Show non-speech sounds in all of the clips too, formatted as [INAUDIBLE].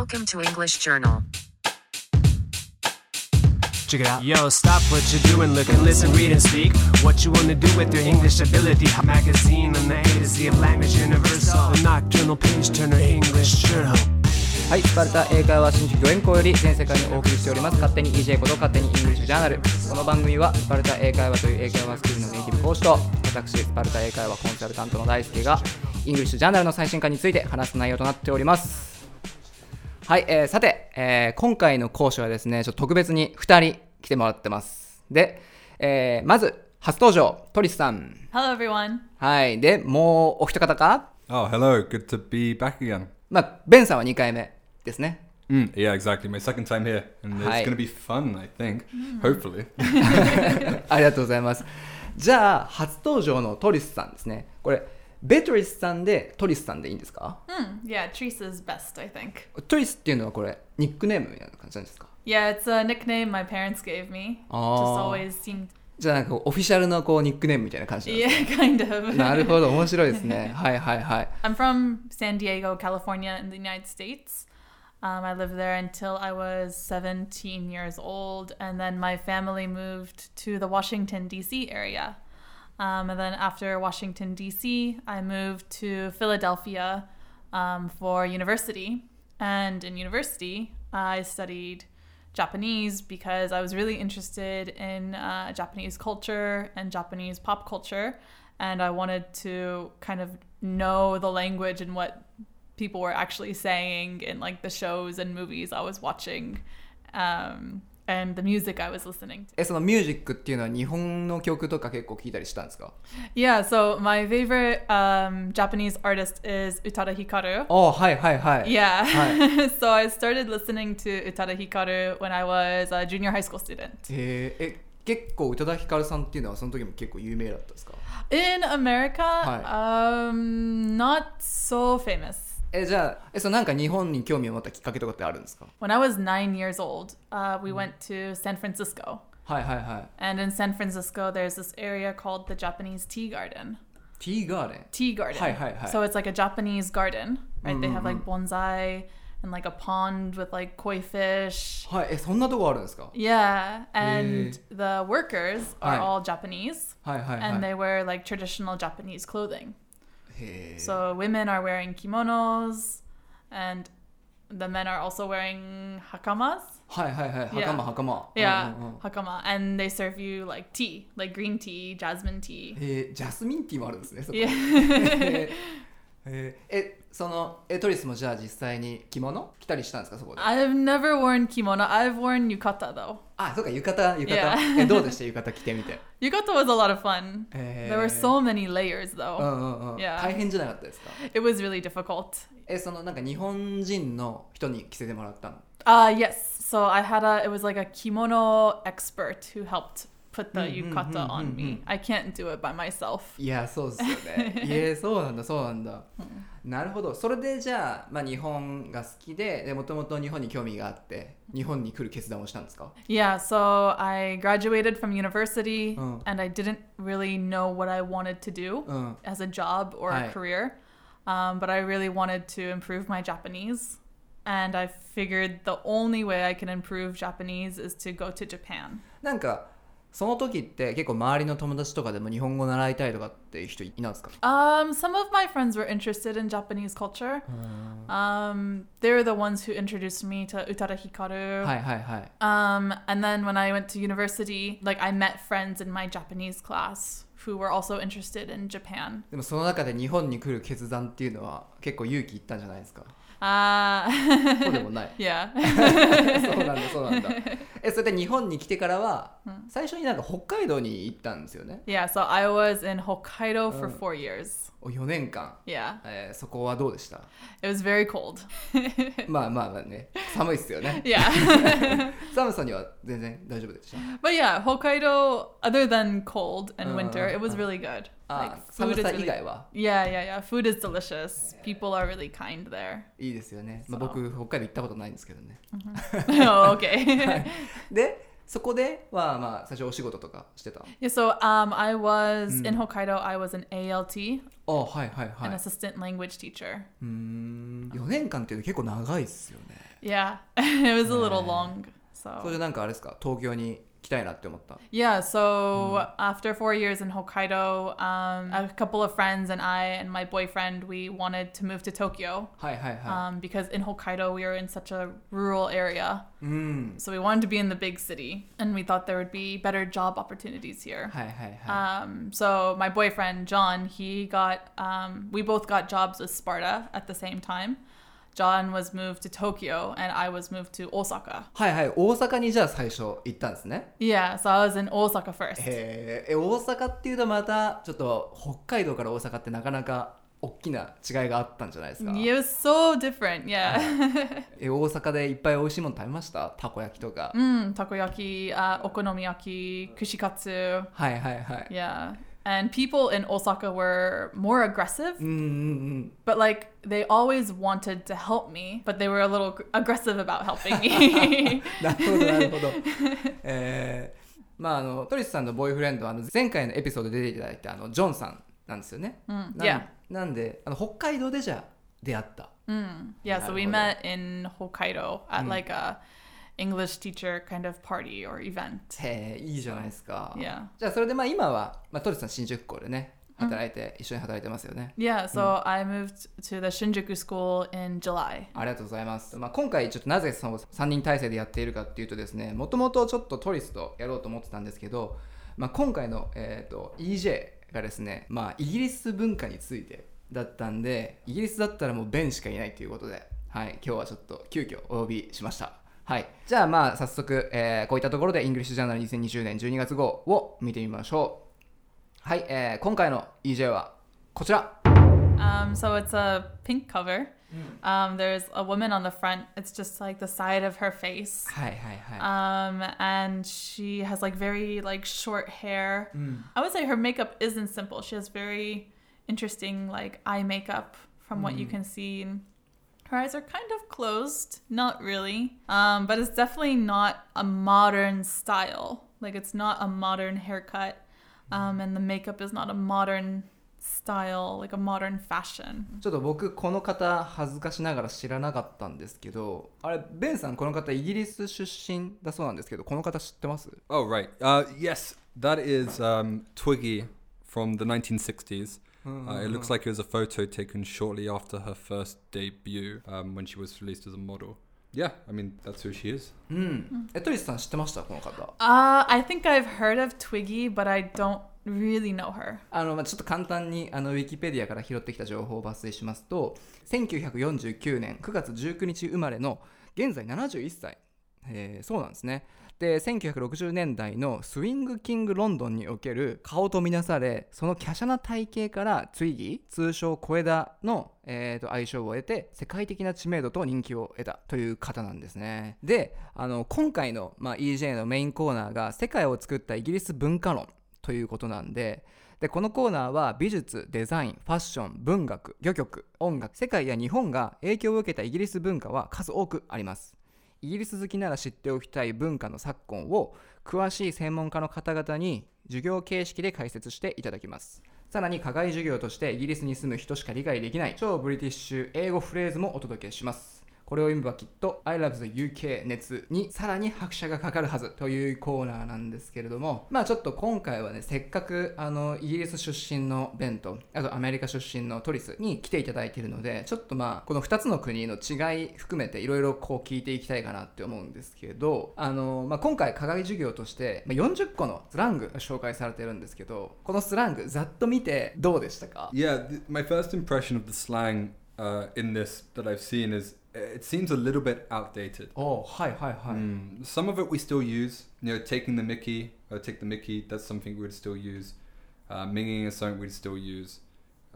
Welcome to English Journal. Check it out. Yo, stop what you're doing, look and listen, read and speak. What you wanna do with your English ability? A magazine on the A to Z of language universal. A nocturnal page turner English journal. はい、スパルタ英会話新宿御苑校より全世界にお送りしております勝手に EJ こと勝手にイングリッシュジャーナルこの番組はスパルタ英会話という英会話スクールのネイティブ講師と私スパルタ英会話コンサルタントの大輔がイングリッシュジャーナルの最新刊について話す内容となっておりますはい、えー、さて、えー、今回の講師はですね、ちょっと特別に2人来てもらってます。で、えー、まず、初登場、トリスさん。はい、で、もうお一方か？まあ、ベンさんは2回目ですね。い、[LAUGHS] [LAUGHS] [LAUGHS] ありがとうございます。じゃあ、初登場のトリスさんですね。これ、ベトリスさんでトリスさんでいいんですか Hmm, yeah, Teresa's best, I think. トリスっていうのはこれ、ニックネームみたいな感じなんですか Yeah, it's a nickname my parents gave me. Just Oh. always seemed. じゃあ、なんかオフィシャルのこうニックネームみたいな感じなんです [LAUGHS] Yeah, kind of. か[LAUGHS] なるほど、面白いですね。はいはいはい。 I'm from San Diego, California, in the United States. Um, I lived there until I was 17 years old, and then my family moved to the Washington, D.C. area. Um, and then after Washington, D.C., I moved to Philadelphia um, for university. And in university, I studied Japanese because I was really interested in uh, Japanese culture and Japanese pop culture. And I wanted to kind of know the language and what people were actually saying in like the shows and movies I was watching um, and the music I was listening to. え、そのミュージックっていうのは日本の曲とか結構聞いたりしたんですか Yeah, so my favorite um, Japanese artist is Utada Hikaru. ああ、はいはいはい。 Yeah. Hi. [LAUGHS] so I started listening to Utada Hikaru when I was a junior high school student. えーえ、結構宇多田ヒカルさんっていうのはその時も結構有名だったんですか In America, Hi. um, not so famous. え、じゃあ、え、そのなんか日本に興味を持ったきっかけとかってあるんですか When I was nine years old, uh, we went to San Francisco. はいはいはい。 And in San Francisco, there's this area called the Japanese Tea Garden. ティーガーデン Tea garden. Hi, hi, hi. So it's like a Japanese garden, right? They have like bonsai and like a pond with like koi fish. はい、え、そんなとこあるんですか Yeah, and the workers are Hi. all Japanese, はいはいはい。 and they wear like traditional Japanese clothing. へー So women are wearing kimonos, and the men are also wearing hakamas. はいはいはい。 Yeah. 袴袴。 Yeah, うんうんうん hakama, and they serve you like tea, like green tea, jasmine tea. えー、ジャスミンティーもあるんですね、そこ。 Yeah. えーえ、その、え、トリスもじゃあ実際に着物着たりしたんですか、そこで。 I've [LAUGHS] never worn kimono. I've worn yukata though. あ、そうか、浴衣、浴衣。Yeah. え、どうでした浴衣着てみて。Yukata was a lot of fun. Eh. There were so many layers う though. んうんうん。Yeah. 大変じゃなかったですか It was really difficult. え、そのなんか日本人の人に着せてもらったの Uh yes. So I had a it was like a kimono expert who helped put the yukata on me. I can't do it by myself. いや、そうですよね。いえ、そうなんだ、そうなんだ。なるほど。それでじゃあ、まあ、日本が好きで、でもともと日本に興味があって、日本に来る決断をしたんですか [LAUGHS] Yeah, so I graduated from university Oh. and I didn't really know what I wanted to do Oh. as a job or Hi. a career. Um, but I really wanted to improve my Japanese. And I figured the only way I can improve Japanese is to go to Japan. なんか、 その時って結構周りの友達とかでも日本語習いたいとかっていう人いなんですか Um, some of my friends were interested in Japanese culture. Um, they were the ones who introduced me to Utada Hikaru. はいはいはい。Um, and then when I went to university, like I met friends in my Japanese class who were also interested in Japan. でもその中で日本に来る決断っていうのは結構勇気いったんじゃないですか Uh, そうでもない。yeah. そうなんだそうなんだ。え、それで日本に来てからは、最初になんか北海道に行ったんですよね。yeah, so I was in Hokkaido for Oh. four years. お4年間。Yeah, えーそこはどうでした it was very cold. まあまあまあね、寒いっすよね。yeah. 寒さには全然大丈夫でした。but yeah, Hokkaido, other than cold and Uh, winter, it was uh. really good. あ Like 寒 food is really 外は Yeah, yeah, yeah. Food is delicious. People are really kind there. いいですよね。まあ、僕、北海道行ったことないんですけどね。oh, okay. で、そこではまあ最初お仕事とかしてた。yeah, so um, I was in Hokkaido. I was an ALT, あはいはいはい。an assistant language teacher. うーん4年間っていうと結構長いっすよね。Yeah, it was a little long. それ So でなんかあれですか東京に 来たいなって思った yeah, so after four years in Hokkaido, um, a couple of friends and I and my boyfriend we wanted to move to Tokyo はいはいは um, because in Hokkaido we are in such a rural area. いうん、 So we wanted to be in the big city, and we thought there would be better job opportunities here. はいはいはい、 Um, so my boyfriend John, he got, um, we both got jobs with Sparta at the same time. John was moved to Tokyo and I was moved to Osaka. はいはい、大阪にじゃあ最初行ったんですね。Yeah, so I was in 大阪 first. へえ、大阪っていうとまたちょっと北海道から大阪ってなかなか大きな違いがあったんじゃないですか？It so different, yeah. [LAUGHS] え、大阪でいっぱい美味しいもの食べました？たこ焼きとか。うん、たこ焼き、あお好み焼き、串カツ。はいはいはい。Yeah. And people in Osaka were more aggressive, うんうんうん but like they always wanted to help me, but they were a little aggressive about helping me. [LAUGHS] なるほどなるほどえーまああのトリスさんのボーイフレンドはあの前回のエピソードで出ていただいたあのジョンさんなんですよね、なん [LAUGHS] yeah. なんであの北海道でじゃあ出会った Mm. Yeah, so we Naruhodo. met in Hokkaido at like a English teacher kind of party or event. へえいいじゃないですか、Yeah. じゃあそれでまあ今は、まあ、トリスさん新宿校でね働いて、一緒に働いてますよね Yeah, so I moved to the Shinjuku school in July. ありがとうございます。まあ、今回ちょっとなぜその3人体制でやっているかっていうとですね、もともとちょっとトリスとやろうと思ってたんですけど、まあ、今回の、えー、と EJ がですね、まあ、イギリス文化についてだったんで、イギリスだったらもうベンしかいないということで、はい、今日はちょっと急遽お呼びしました。はい、じゃあまあ早速、えーこういったところでイングリッシュジャーナル2020年12月号を見てみましょう。はい、えー今回の EJ はこちら。Um, so it's a pink cover. Um, there's a woman on the front. It's just like the side of her face. はいはいはい。Um, and she has like very like short hair. I would say her makeup isn't simple. She has very interesting like eye makeup from what you can see. And her eyes are kind of closed, not really. Um, but it's definitely not a modern style. Like it's not a modern haircut. Um, and the makeup is not a modern style, like a modern fashion. ちょっと僕この方恥ずかしながら知らなかったんですけどあれベンさんこの方イギリス出身だそうなんですけどこの方知ってます Oh, right. Uh, yes, that is um, Twiggy from the 1960s. Uh, it looks like it was a photo taken shortly after her first debut um, when she was released as a model. Yeah, I mean, that's who she is. うんえトリスさん知ってましたこの方 Uh, I think I've heard of Twiggy, but I don't really know her. あの、まあ、ちょっと簡単にあのウィキペディアから拾ってきた情報を抜粋しますと1949年9月19日生まれの現在71歳、えーそうなんですねで1960年代のスウィングキングロンドンにおける顔とみなされその華奢な体型からツイギー通称小枝の、えーと愛称を得て世界的な知名度と人気を得たという方なんですね。であの今回の、まあ、EJ のメインコーナーが世界を作ったイギリス文化論ということなんででこのコーナーは美術デザインファッション文学漁局音楽世界や日本が影響を受けたイギリス文化は数多くあります。イギリス好きなら知っておきたい文化の昨今を詳しい専門家の方々に授業形式で解説していただきます。さらに課外授業としてイギリスに住む人しか理解できない超ブリティッシュ英語フレーズもお届けします。これを読めばきっと I love the UK 熱にさらに拍車がかかるはずというコーナーなんですけれどもまあちょっと今回はねせっかくあのイギリス出身のベンとあとアメリカ出身のトリスに来ていただいているのでちょっとまあこの2つの国の違い含めていろいろこう聞いていきたいかなって思うんですけどあの、まあ、今回課外授業として40個のスラングが紹介されてるんですけどこのスラングざっと見てどうでしたか？Yeah, my first impression of the slang uh, in this that I've seen is it seems a little bit outdated. おはいはいはい、 Mm, some of it we still use. You know, taking the Mickey or take the Mickey. That's something we would still use. Uh, minging is something we'd still use.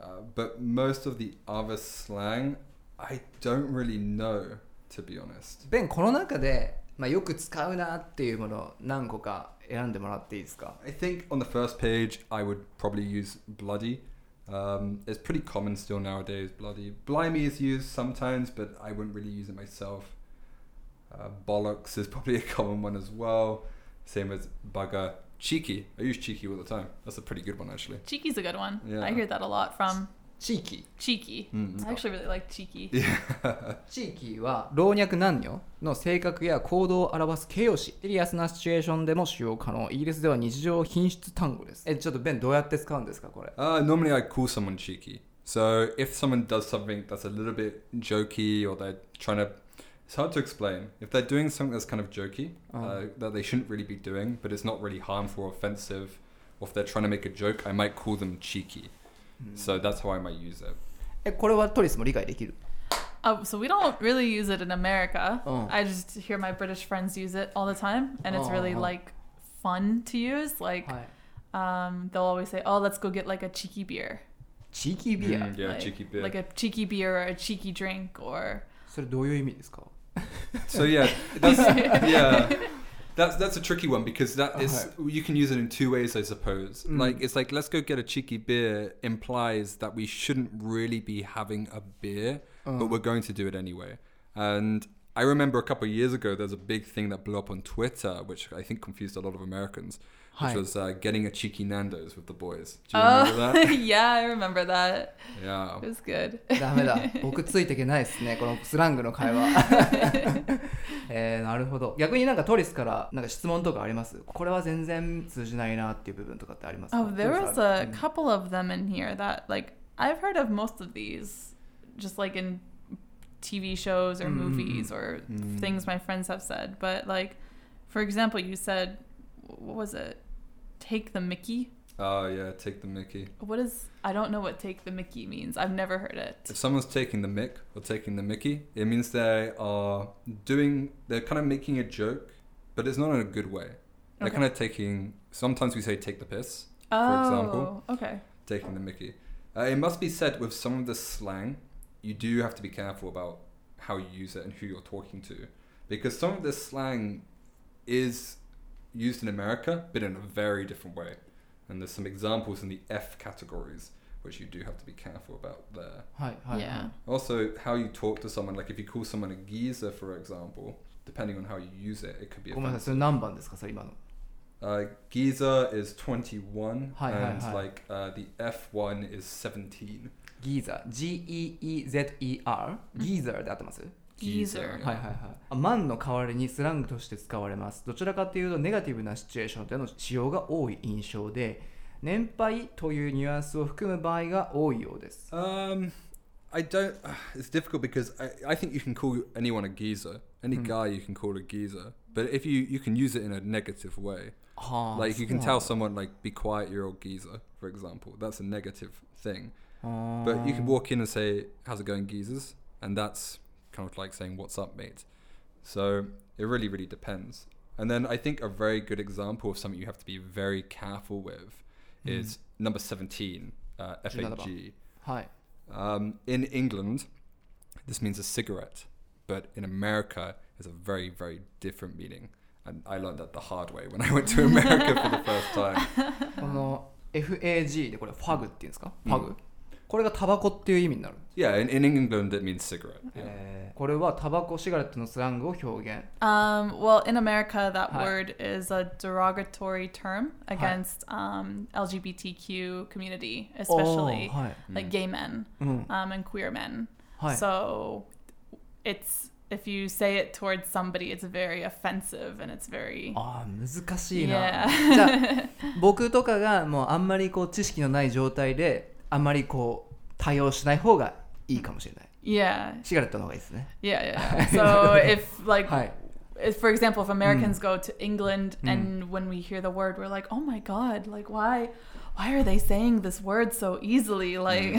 Uh, but most of the other slang, I don't really know, to be honest. ベンこの中で、まあ、よく使うなっていうものを何個か選んでもらっていいですか I think on the first page I would probably use bloody. Um, it's pretty common still nowadays. Bloody, blimey is used sometimes, but I wouldn't really use it myself. Uh, bollocks is [LAUGHS] probably a common one as well. Same as bugger. Cheeky. I use cheeky all the time. That's a pretty good one actually. Cheeky's a good one. Yeah. I hear that a lot from 地域 Cheeky. Mm. I actually really like cheeky. 域は老若男女の性格や行動を表す形容詞シリアスなシチュエーションでも使用可能イギリスでは日常品質単語ですえちょっとベンどうやって使うんですかこれ Uh, normally, I call someone cheeky. So if someone does something that's a little bit jokey or they're trying to, it's hard to explain. If they're doing something that's kind of jokey, uh, that they shouldn't really be doing, but it's not really harmful or offensive, or if they're trying to make a joke, I might call them cheeky. So that's how I might use it. えこれはトリスも理解できる Oh, so we don't really use it in America. Oh. I just hear my British friends use it all the time, and it's really Oh. like fun to use. Like, はい um, they'll always say, "Oh, let's go get like a cheeky beer." 地域ビア、 Mm, yeah, like, cheeky beer. Like a cheeky beer or a cheeky drink or それどういう意味ですか So yeah, that's [LAUGHS] yeah. That's that's a tricky one because that oh, is you can use it in two ways, I suppose. Mm. Like it's like let's go get a cheeky beer implies that we shouldn't really be having a beer, but oh. we're going to do it anyway. And I remember a couple of years ago, there's a big thing that blew up on Twitter, which I think confused a lot of Americans, which Hi. was uh, getting a cheeky Nando's with the boys. Do you remember Oh, that? [LAUGHS] yeah, I remember that. Yeah. It was good. ダメだ僕ついていけないですねこのスラングの会話えー、なるほど逆になんかトリスからなんか質問とかありますこれは全然通じないなっていう部分とかってありますか [LAUGHS] Oh, [LAUGHS] there トリ was スあ a る couple of them in here that like I've heard of most of these, just like in TV shows or movies or things my friends have said. But like, for example, you said, what was it? Take the Mickey. Oh yeah, take the Mickey. What is? I don't know what take the Mickey means. I've never heard it. If someone's taking the mick or taking the Mickey, it means they are doing, they're kind of making a joke, but it's not in a good way. They're Okay. kind of taking, sometimes we say take the piss, for Oh, example, okay. taking the Mickey. Uh, it must be said with some of the slang, you do have to be careful about how you use it and who you're talking to. Because some of this slang is used in America, but in a very different way. And there's some examples in the F categories, which you do have to be careful about there. Hi, hi. Yeah. Also, how you talk to someone, like if you call someone a geezer, for example, depending on how you use it, it could be. ごめんなさい、それ何番ですか、それ今の。Uh, Geezer is 21 hi, and hi, hi. like uh, the F1 is 17. Geezer, G E E Z E R, mm-hmm. Geezer で合ってます？Geezer. はいはいはいあマンの代わりにスラングとして使われますどちらかというとネガティブなシチュエーションでの使用が多い印象で年配というニュアンスを含む場合が多いようです Um, I don't. It's difficult because I, I think you can call anyone a geezer. Any guy you can call a geezer. But if you you can use it in a negative way, はあ like you can tell someone like "Be quiet, you're a geezer," for example. That's a negative thing. But you can walk in and say, "How's it going, geezers?" And that's kind of like saying, "What's up, mate?" So it really, really depends. And then I think a very good example of something you have to be very careful with is number seventeen, uh, FAG. はい。 Um, in England, this means a cigarette, but in America, it's a very, very different meaning. And I learned that the hard way when I went to America for the first time. [LAUGHS] この FAG でこれファグっていうんですかファグ、 これがタバコっていう意味になる、Yeah, in, in England, it means cigarette. Yeah. えーこれはタバコシガレットのスラングを表現 Um, well, in America, that Hi. word is a derogatory term against um, LGBTQ community, especially おーはい like gay men うん um, and queer men. はい So it's if you say it towards somebody, it's very offensive and it's very あー難しいな、yeah. じゃあ僕とかがもうあんまりこう知識のない状態であんまりこう対応しない方がいいかもしれない yeah, シガレットの方がいいですね yeah, yeah. [LAUGHS] So if like はい if, for example, if Americans go to England and when we hear the word, we're like, oh my god, like why, why are they saying this word so easily? Like,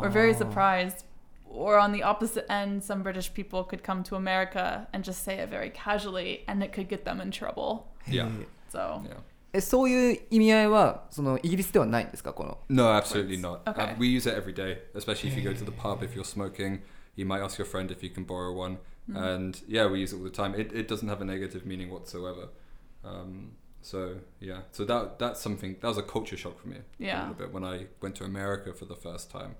[LAUGHS] we're very surprised. Or on the opposite end, some British people could come to America and just say it very casually, and it could get them in trouble. Yeah. So Yeah. えそういう意味合いはそのイギリスではないんですかこの No, absolutely not. Okay. Uh, we use it every day, especially if you go to the pub, if you're smoking, you might ask your friend if you can borrow one. And yeah, we use it all the time. It, it doesn't have a negative meaning whatsoever. Um, so yeah, so that that's something that was a culture shock for me a Yeah. little bit when I went to America for the first time,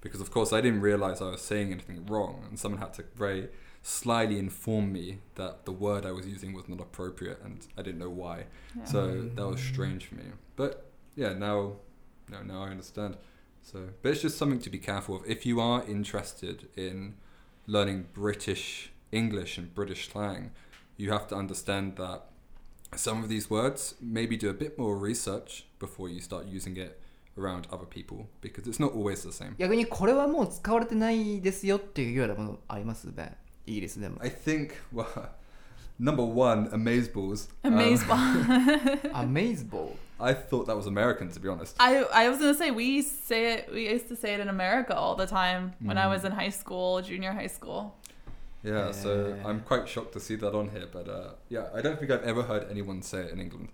because of course I didn't realize I was saying anything wrong, and someone had to very slyly inform me that the word I was using was not appropriate, and I didn't know why. yeah. So that was strange for me. But yeah, now, no, now I understand. So, but it's just something to be careful of. If you are interested in learning British English and British slang, you have to understand that some of these words maybe do a bit more research before you start using it around other people because it's not always the same. 逆にこれはもう使われてないですよっていうようなものありますね イギリスでも I think, well, [LAUGHS] number one, amazeballs. Um, Amazeball. Amazeball [LAUGHS] I thought that was American, to be honest. I I was gonna say we say it. We used to say it in America all the time when I was in high school, junior high school. Yeah, so Yeah. I'm quite shocked to see that on here, but uh, yeah, I don't think I've ever heard anyone say it in England.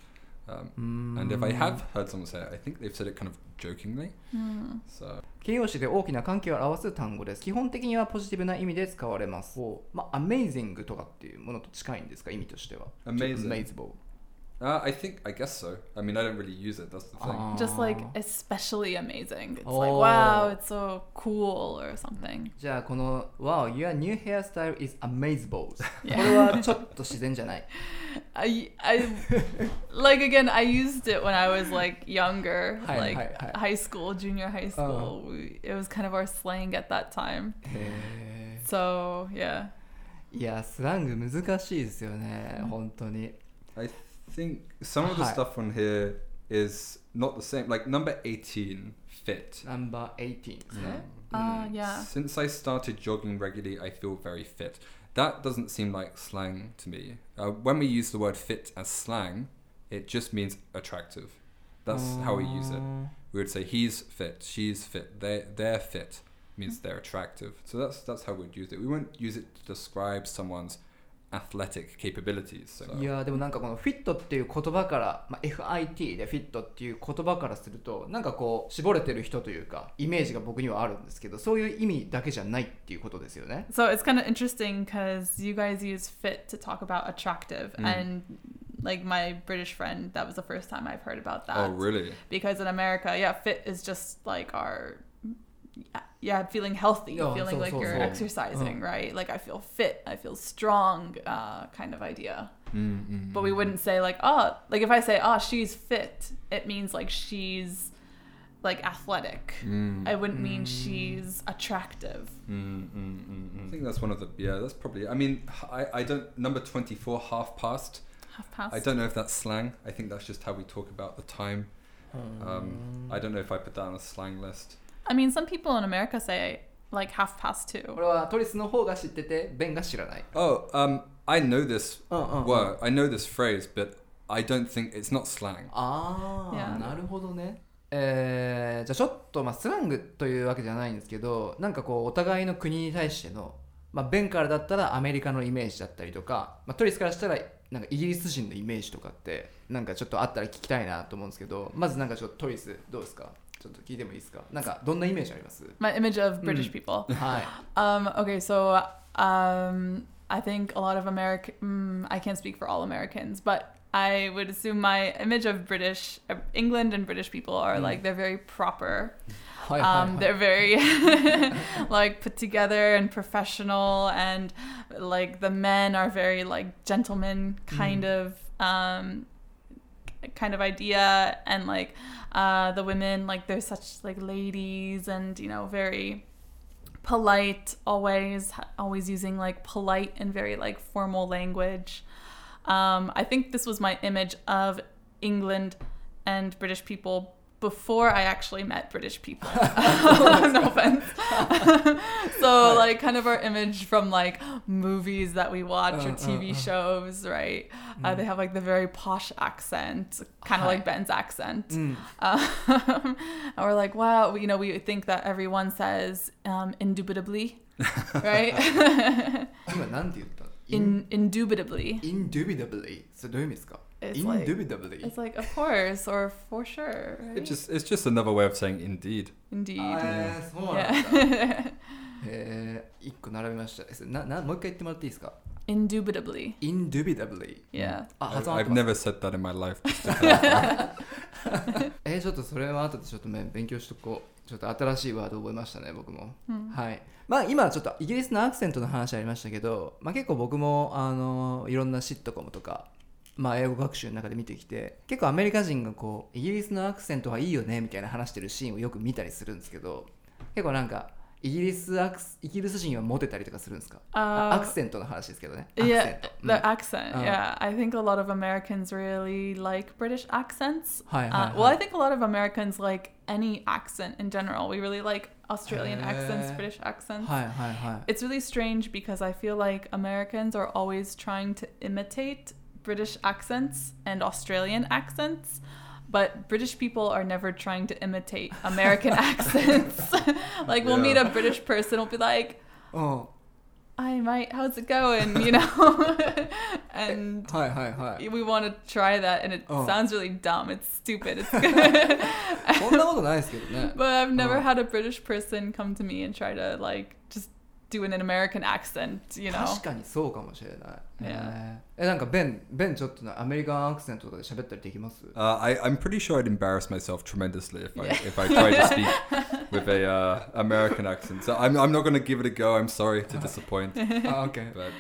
Um, And if I have heard someone say it, I think they've said it kind of jokingly. So 形容詞で大きな関係を表す単語です基本的にはポジティブな意味で使われますまあ amazing とかっていうものと近いんですか意味としては Amazing. Amazable uh, I think I guess so. I mean, I don't really use it. That's the thing. Ah. Just like especially amazing. It's Oh. like wow, it's so cool or something. じゃあこの Wow, your new hairstyle is amazable こ [LAUGHS] Yeah. れはちょっと自然じゃない [LAUGHS] I I like again. I used it when I was like younger, Hi, like hi, hi. high school, junior high school. We, it was kind of our slang at that time. へ So yeah. ーいやスラング難しいですよね本当に I think some of the stuff on here is not the same. Like number 18, fit. Number 18. Yeah. Mm. Uh, yeah. Since I started jogging regularly, I feel very fit. That doesn't seem like slang to me. Uh, when we use the word fit as slang, it just means attractive. That's how we use it. Ah. We would say he's fit, she's fit, they they're fit means hmm. they're attractive. So that's that's how we'd use it. We wouldn't use it to describe someone's athletic capabilities. いやーでもなんかこのフィットっていう言葉から、まあ、FIT でフィットっていう言葉からするとなんかこう絞れてる人というかイメージが僕にはあるんですけどそういう意味だけじゃないっていうことですよね So it's kind of interesting because you guys use fit to talk about attractive, and like my British friend, that was the first time I've heard about that. Oh really? Because in America, yeah, fit is just like our yeah, feeling healthy, Oh, feeling so- like so- you're so. exercising, uh-huh. right? Like I feel fit, I feel strong, uh, kind of idea. Mm-hmm, but we mm-hmm. wouldn't say like, oh, like if I say, oh, she's fit, it means like she's like athletic. Mm, I wouldn't mean mm. she's attractive. Mm, I think that's one of the yeah. That's probably. I mean, I I don't number twenty four half past. Half past. I don't know if that's slang. I think that's just how we talk about the time. Oh. Um, I don't know if I put that on a slang list. I mean, some people in America say like half past こ two. れはトリスの方が知っててベンが知らない Oh, um, I know this Uh, uh, word. I know this phrase, but I don't think it's not slang. ああ、Yeah. なるほどねえーじゃあちょっとまあスラングというわけじゃないんですけどなんかこうお互いの国に対してのまあベンからだったらアメリカのイメージだったりとか、まあ、トリスからしたらなんかイギリス人のイメージとかってなんかちょっとあったら聞きたいなと思うんですけどまずなんかちょっとトリスどうですか？ちょっと聞いてもいいですかなんかどんなイメージあります My image of British people. [LAUGHS] は[LAUGHS] い Um, okay, so um, I think a lot of American. Mm, I can't speak for all Americans, but I would assume my image of British, uh, England and British people are like they're very proper. [LAUGHS] はいはい、はい Um, they're very like put together and professional, and like the men are very like gentlemen kind of um, kind of idea, and like uh, the women like they're such like ladies, and you know very polite always always using like polite and very like formal language. Um, i think this was my image of england and british people before i actually met british people [LAUGHS] no [LAUGHS] offense [LAUGHS] so like kind of our image from like movies that we watch or Uh, uh, tv uh. shows right uh, they have like the very posh accent kind of Hi. like ben's accent うん um, and we're like, wow, you know, we think that everyone says um, indubitably, right? 今なんて言った In indubitably. indubitably それどういう意味ですか It's like- indubitably It's like, of course, or for sure. Right? It just it's just another way of saying indeed. Indeed. えー、そうなんだ、yeah. えー、一個並びましたえななもう一回言ってもらっていいですか indubitably. indubitably Yeah. あ I, 発音合って I've ます never said that in my life. just to clarify. えー、ちょっとそれは後でちょっとね勉強しとこうちょっと新しいワード覚えましたね僕も、はいまあ今ちょっとイギリスのアクセントの話ありましたけど、まあ、結構僕もあのいろんなシットコムとかまあ、英語学習の中で見てきて結構アメリカ人がこうイギリスのアクセントはいいよねみたいな話してるシーンをよく見たりするんですけど結構なんかイギリスアクスイギリス人はモテたりとかするんですか、あ Uh, アクセントの話ですけどね Yeah, the うん accent. Oh. Yeah, I think a lot of Americans really like British accents. Hi, Uh, hi, well, I hi. think a lot of Americans like any accent in general. We really like Australian accents, Uh, British accents. はいはいはい It's really strange because I feel like Americans are always trying to imitate British accents and Australian accents, but British people are never trying to imitate American [LAUGHS] accents. [LAUGHS] like we'll yeah. meet a British person, we'll be like, "Oh, hi mate how's it going [LAUGHS] you know and hi hi hi we want to try that and it oh. sounds really dumb it's stupid it's well, but i've never oh. had a british person come to me and try to like just do an American accent. You know. 確かにそうかもしれない、Yeah. えーえなんかベンベンちょっとねアメリカンアクセントとかで喋ったりできます Uh, I, I'm pretty sure I'd embarrass myself tremendously if I Yeah. if I tried to speak with a uh, American accent. So I'm, I'm not going to give it a go. I'm sorry to disappoint, あ OK but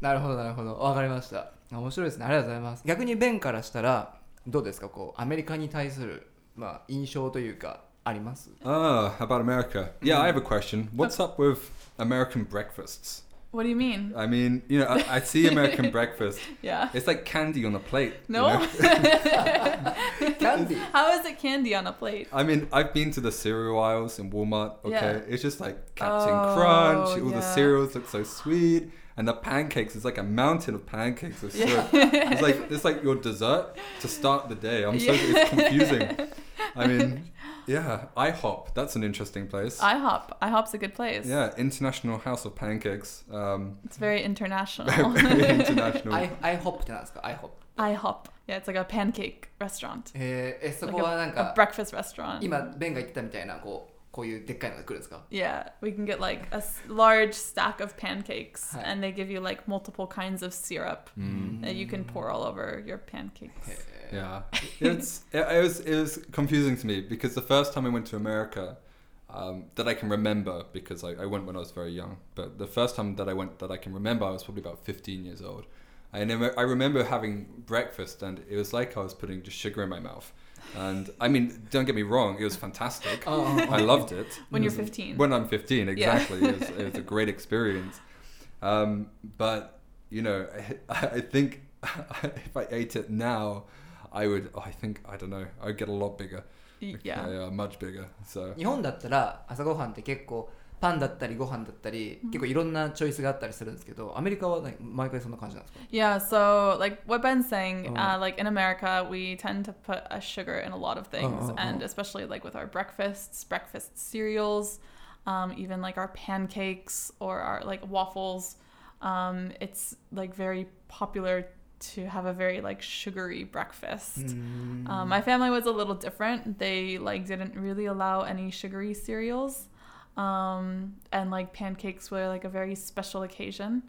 なるほどなるほどわかりましたあ面白いですねありがとうございます逆にベンからしたらどうですかこうアメリカに対する、まあ、印象というかあります ah, about America. Yeah, I have a question. What's up with American breakfasts. What do you mean? I mean, you know, I, I see American [LAUGHS] breakfast. Yeah. It's like candy on a plate. No. You know? [LAUGHS] candy. How is it candy on a plate? I mean, I've been to the cereal aisles in Walmart. Okay. Yeah. It's just like Captain oh, Crunch. All yeah. the cereals look so sweet. And the pancakes is like a mountain of pancakes of syrup. Yeah. It's like [LAUGHS] it's like your dessert to start the day. I'm so it's confusing. I mean, yeah, IHOP. That's an interesting place. IHOP. IHOP's a good place. yeah, International House of Pancakes. Um, It's very international. [LAUGHS] very international. アイアイホップってなんですかアイホップ IHOP. Yeah, it's like a pancake restaurant. えーえそ Like こはなん a, a か breakfast restaurant. 今ベンが言ってたみたいなこうこういうでっかいのが来るんですか Yeah, we can get like a s- large stack of pancakes, Hi. and they give you like multiple kinds of syrup Mm. that you can pour all over your pancakes. Yeah, it's it, it was it was confusing to me because the first time I went to America, um, that I can remember because I, I went when I was very young. But the first time that I went that I can remember, I was probably about fifteen years old. I never, I remember having breakfast and it was like I was putting just sugar in my mouth. And I mean, don't get me wrong, it was fantastic. Oh. I loved it. [LAUGHS] When you're 15. When I'm 15, Yeah. exactly. it, was, it was a [LAUGHS] great experience. Um, but, you know, I, [LAUGHS] I think if I ate it now, I would, oh, I think, I don't know, I'd get a lot bigger. Y- Yeah. Yeah, much bigger. So, 日本だったら朝ごはんって結構パンだったりご飯だったり結構いろんなチョイスがあったりするんですけどアメリカはね毎回そんな感じなんですか Yeah, so like what Ben's saying, Oh. uh, like in America, we tend to put a sugar in a lot of things, Oh, oh, and oh. especially like with our breakfasts, breakfast cereals, um, even like our pancakes or our like waffles. Um, it's like very popular to have a very like sugary breakfast. Um, my family was a little different. They like didn't really allow any sugary cereals, um, and like pancakes were like a very special occasion.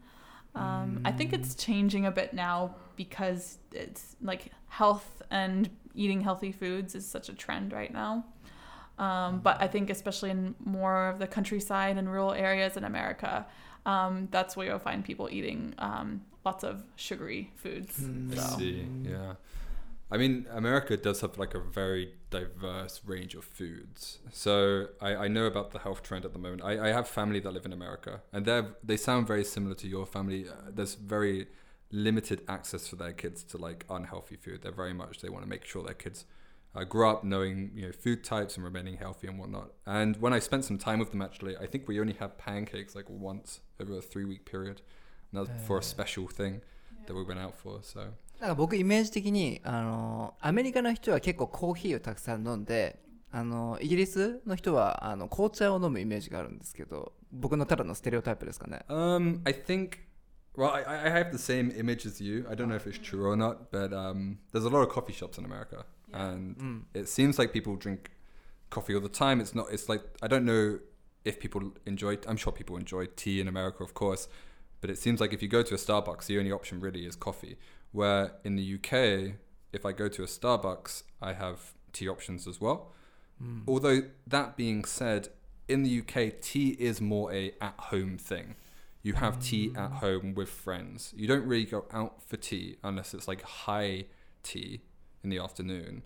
Um, I think it's changing a bit now because it's like health and eating healthy foods is such a trend right now. Um, but I think especially in more of the countryside and rural areas in America, um, that's where you'll find people eating um, lots of sugary foods. I So. see, yeah. I mean, America does have like a very diverse range of foods. So I, I know about the health trend at the moment. I, I have family that live in America, and they they sound very similar to your family. Uh, there's very limited access for their kids to like unhealthy food. They're very much they want to make sure their kids uh, grow up knowing you know food types and remaining healthy and whatnot. And when I spent some time with them, actually, I think we only had pancakes like once over a three week period, and that was for a special thing that we went out for. So. なんか僕イメージ的にあのアメリカの人は結構コーヒーをたくさん飲んであのイギリスの人はあの紅茶を飲むイメージがあるんですけど僕のただのステレオタイプですかね Um, I think. Well, I, I have the same image as you. I don't know if it's true or not, but um, there's a lot of coffee shops in America, and うん it seems like people drink coffee all the time. It's not. It's like I don't know if people enjoy. I'm sure people enjoy tea in America, of course, but it seems like if you go to a Starbucks, the only option really is coffee. Where in the UK, if I go to a Starbucks, I have tea options as well. Hmm. Although that being said, in the UK, tea is more a at-home thing. you have tea hmm. at home with friends. You don't really go out for tea unless it's like high tea in the afternoon.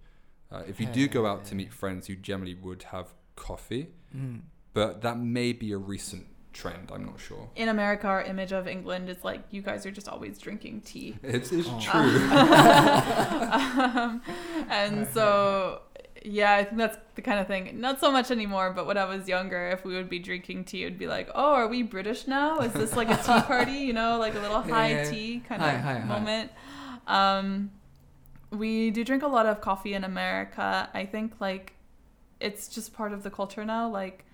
Uh, if you do go out to meet friends, you generally would have coffee, hmm. うん。but that may be a recent trend. I'm not sure. In America, our image of England is like you guys are just always drinking tea. It's, it's Oh. true. [LAUGHS] um, and so, yeah, I think that's the kind of thing. Not so much anymore, but when I was younger, if we would be drinking tea, it would be like, oh, are we British now? Is this like a tea [LAUGHS] party? You know, like a little high Yeah. tea kind Hi, of hi, hi. moment. Um, we do drink a lot of coffee in America. I think like it's just part of the culture now. Like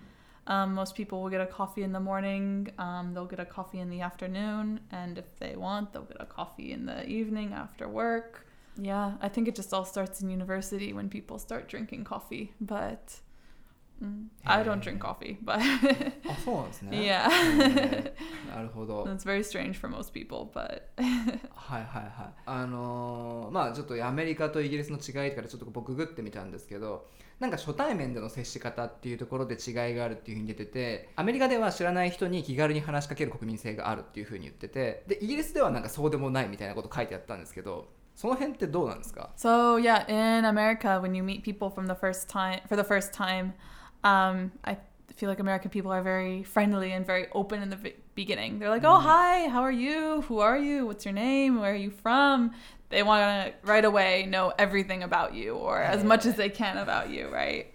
um, most people will get a coffee in the morning. Um, they'll get a coffee in the afternoon, and if they want, they'll get a coffee in the evening after work. Yeah, I think it just all starts in university when people start drinking coffee. But mm, I don't drink coffee, [LAUGHS] but あ、そうなんですね。 yeah, [LAUGHS] へーなるほど。 that's very strange for most people. But [LAUGHS] はいはいはい。あのーまあちょっとアメリカとイギリスの違いからちょっと僕ググってみたんですけど、 なんか初対面での接し方っていうところで違いがあるっていうふうに出てて、アメリカでは知らない人に気軽に話しかける国民性があるっていうふうに言ってて、でイギリスではなんかそうでもないみたいなこと書いてあったんですけど、その辺ってどうなんですか？So yeah, in America, when you meet people from the first time for the first time, um, I feel like American people are very friendly and very open in the beginning. They're like, "Oh, hi, how are you? Who are you? What's your name? Where are you from?" They want to right away know everything about you or as much as they can about you, right?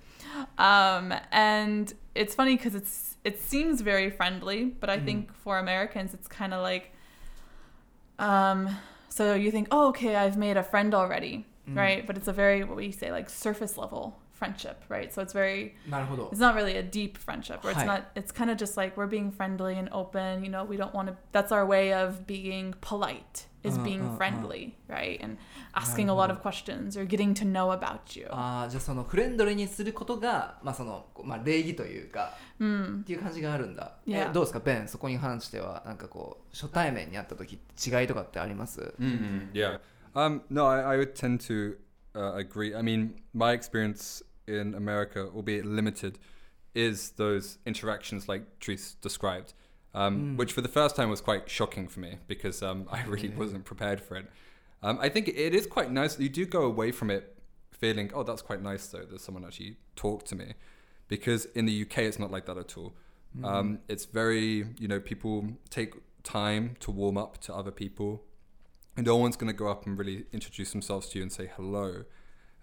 Um, and it's funny because it's it seems very friendly, but I think for Americans, it's kind of like um, so you think, oh, okay, I've made a friend already, right? But it's a very what we say like surface level friendship, right? So it's veryなるほど it's。not really a deep friendship, or it's Hi. not. It's kind of just like we're being friendly and open. You know, we don't want to. That's our way of being polite, is Uh, being uh, uh. friendly, right? And asking a lot of questions or getting to know about you. ああじゃあそのフレンドリーにすることがまあそのまあ礼儀というか Mm. っていう感じがあるんだ。え Yeah. どうですかベンそこに関してはなんかこう初対面に会った時違いとかってあります？ Mm, yeah. Um, no, I, I would tend to uh, agree. I mean, my experience in America, albeit limited, is those interactions like Therese described, um, which for the first time was quite shocking for me because um, [LAUGHS] I really wasn't prepared for it. Um, I think it is quite nice. You do go away from it feeling, oh, that's quite nice though, that someone actually talked to me. Because in the UK, it's not like that at all. Um, it's very, you know, people take time to warm up to other people. And no one's going to go up and really introduce themselves to you and say hello.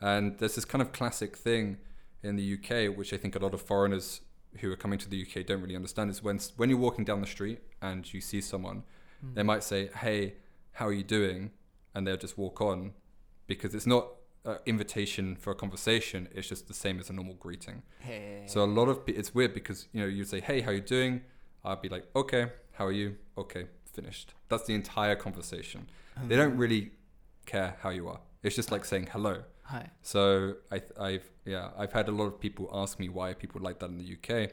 And there's this kind of classic thing in the UK, which I think a lot of foreigners who are coming to the UK don't really understand, is when when you're walking down the street and you see someone, hmm. they might say, "Hey, how are you doing?" and they'll just walk on, because it's not an invitation for a conversation. It's just the same as a normal greeting. へえ。So a lot of it's weird because you know you say, "Hey, how are you doing?" I'd be like, "Okay, how are you?" Okay, finished. That's the entire conversation. They don't hmm. really care how you are. It's just like saying hello. はい。 So I, I've yeah, I've had a lot of people ask me why people like that in the UK.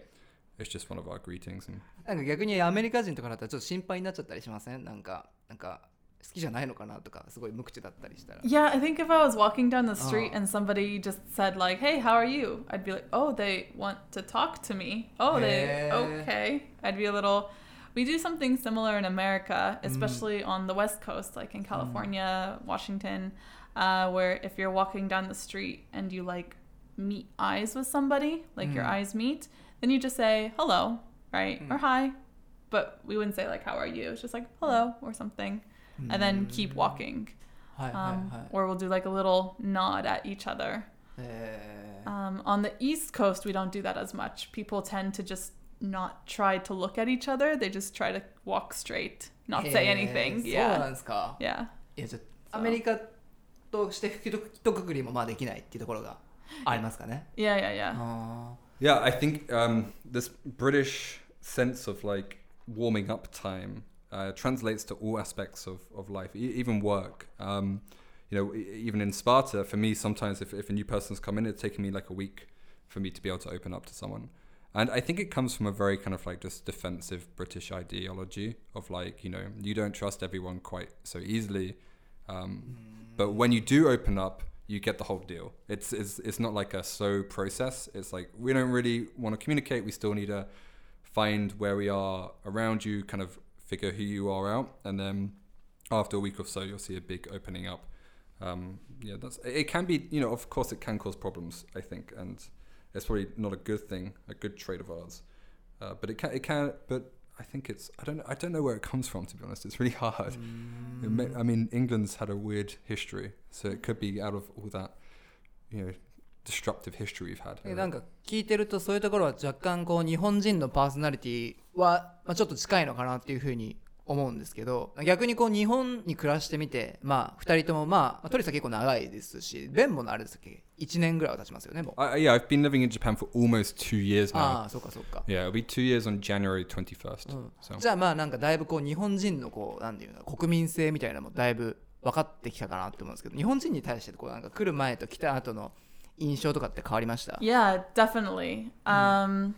It's just one of our greetings. And なんか逆にアメリカ人とかだったらちょっと心配になっちゃったりしませんなんかなんか好きじゃないのかなとかすごい無口だったりしたら。 Yeah, I think if I was walking down the street Oh. and somebody just said like, "Hey, how are you?" I'd be like, "Oh, they want to talk to me." Oh, they Yeah. okay. I'd be a little. We do something similar in America, especially on the West Coast, like in California, Washington, uh, where if you're walking down the street and you like meet eyes with somebody, like your Mm. eyes meet, then you just say hello, right, or hi, but we wouldn't say like how are you. It's just like hello or something, and then keep walking. はいはい Um, はい。 or we'll do like a little nod at each other. えー Um, on the East Coast, we don't do that as much. People tend to just not try to look at each other. They just try to walk straight, not say へー anything. そうなん Yeah. ですか。 Yeah. いやじゃあそうアメリカ としてひとくくりもまあできないっていうところがありますかね。 Yeah, yeah, yeah. あ yeah, I think um, this British sense of like warming up time uh, translates to all aspects of, of life, e- even work. Um, you know, e- even in Sparta, for me, sometimes if, if a new person's come in, it's taken me like a week for me to be able to open up to someone. And I think it comes from a very kind of like just defensive British ideology of like, you know, you don't trust everyone quite so easily. Um, but when you do open up, you get the whole deal. It's, it's, it's not like a slow process. It's like, we don't really want to communicate. We still need to find where we are around you, kind of figure who you are out, and then after a week or so, you'll see a big opening up. Um, yeah, that's it. Can be, you know, of course, it can cause problems. I think, and it's probably not a good thing, a good trait of ours. Uh, but it can, it can, but I think it's I don't I don't know where it comes from to be honest. It's really [LAUGHS] hard. It may, I mean, England's had a weird history, so it could be out of all that, you know, destructive history we've had. えなんか聞いてるとそういうところは若干こう日本人のパーソナリティは、まあ、ちょっと近いのかなっていうふうに 思うんですけど逆にこう日本に暮らしてみてまあ2人ともまあトリスは結構長いですしベンもあれですっけ1年ぐらいは経ちますよねもう I, yeah, I've been living in Japan for almost two years あ now. あそうかそうか Yeah, it'll be two years on January 21st. So じゃあまあなんかだいぶこう日本人のこうなんていうの国民性みたいなのもだいぶ分かってきたかなと思うんですけど日本人に対してこうなんか来る前と来た後の印象とかって変わりました？Yeah, definitely. Um,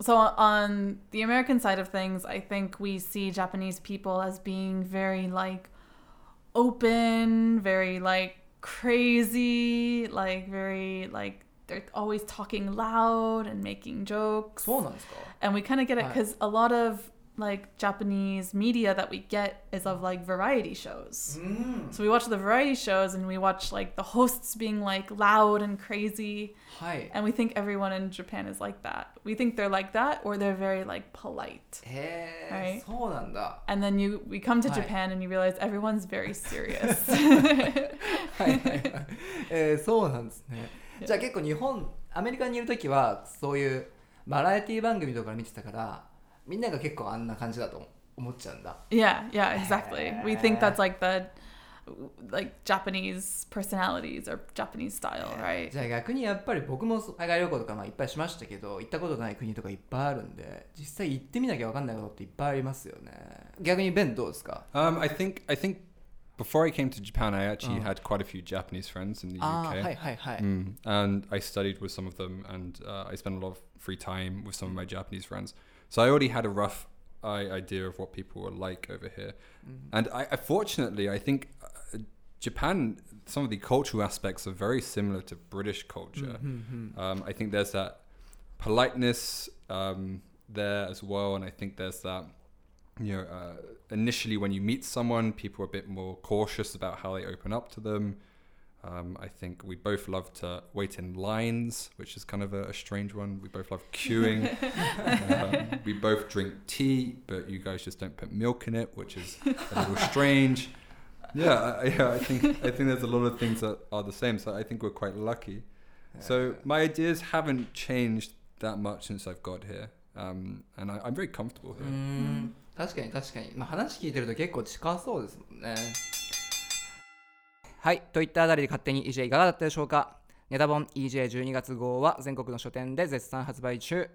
so on the American side of things, I think we see Japanese people as being very like open, very like crazy, like very like they're always talking loud and making jokes. And we kind of get it because a lot of like Japanese media that we get is of like variety shows. So we watch the variety shows and we watch like the hosts being like loud and crazy. はい And we think everyone in Japan is like that. We think they're like that or they're very like polite. へえ、はいそうなんだ And then you we come to Right. Japan and you realize everyone's very serious. [LAUGHS] [LAUGHS] はいはいはい、えーそうなんですねじゃあ結構日本アメリカにいる時はそういうバラエティ番組とか見てたから [LAUGHS] みんなが結構あんな感じだと思っちゃうんだ yeah, yeah, exactly. We think that's like the like Japanese personalities or Japanese style, right? じゃあ逆にやっぱり僕も海外旅行とかまあいっぱいしましたけど行ったことない国とかいっぱいあるんで実際行ってみなきゃ分かんないことっていっぱいありますよね逆にベンどうですか um, I think I think before I came to Japan, I actually had quite a few Japanese friends in the UK. はいはいはい、Mm. And I studied with some of them, and uh, I spent a lot of free time with some of my Japanese friends. So I already had a rough idea of what people were like over here. And I, I fortunately, I think uh, Japan, some of the cultural aspects are very similar to British culture. Um, I think there's that politeness um, there as well, and I think there's that. You know, uh, initially when you meet someone, people are a bit more cautious about how they open up to them. Um, I think we both love to wait in lines, which is kind of a, a strange one. We both love queuing. um, [LAUGHS] we both drink tea, but you guys just don't put milk in it, which is a little strange. Yeah, I, yeah, I think I think there's a lot of things that are the same. So I think we're quite lucky. So my ideas haven't changed that much since I've got here, um, and I, I'm very comfortable うー here. ん確かに確かに、まあ、話聞いてると結構近そうですもんね はいといったあたりで勝手に EJ いかがだったでしょうか？ネタ本 EJ12 月号は全国の書店で絶賛発売中、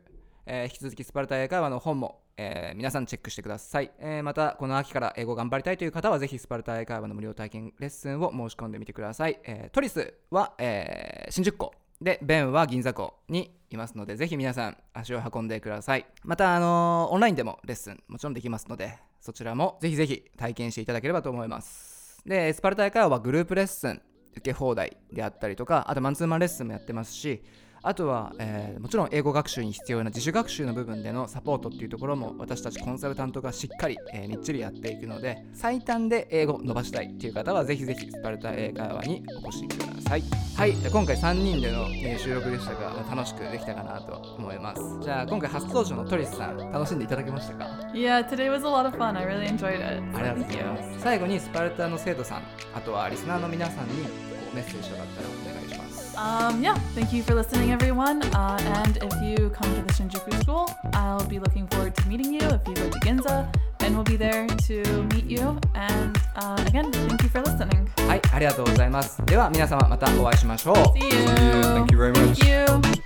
えー引き続きスパルタ英会話の本も、えー皆さんチェックしてください、えーまたこの秋から英語頑張りたいという方はぜひスパルタ英会話の無料体験レッスンを申し込んでみてください、えトリスは、え新宿校でベンは銀座校にいますのでぜひ皆さん足を運んでください。またあのーオンラインでもレッスンもちろんできますのでそちらもぜひぜひ体験していただければと思います。でエスパル大会はグループレッスン受け放題であったりとかあとマンツーマンレッスンもやってますしあとは、えーもちろん英語学習に必要な自主学習の部分でのサポートっていうところも私たちコンサルタントがしっかり、えーみっちりやっていくので最短で英語伸ばしたいっていう方はぜひぜひスパルタ英会話にお越しくださいはい今回3人での、えー収録でしたが楽しくできたかなと思いますじゃあ今回初登場のトリスさん楽しんでいただけましたか？Yeah, today was a lot of fun. I really enjoyed it. ありがとうござい.ます最後にスパルタの生徒さんあとはリスナーの皆さんにこうメッセージとかあったらお願いします Um, yeah, thank you for listening, everyone. Uh, and if you come to the Shinjuku School, I'll be looking forward to meeting you. If you go to Ginza, Ben will be there to meet you. And uh, again, thank you for listening. はいありがとうございますでは皆様またお会いしましょう See you. Thank you very much. Thank you.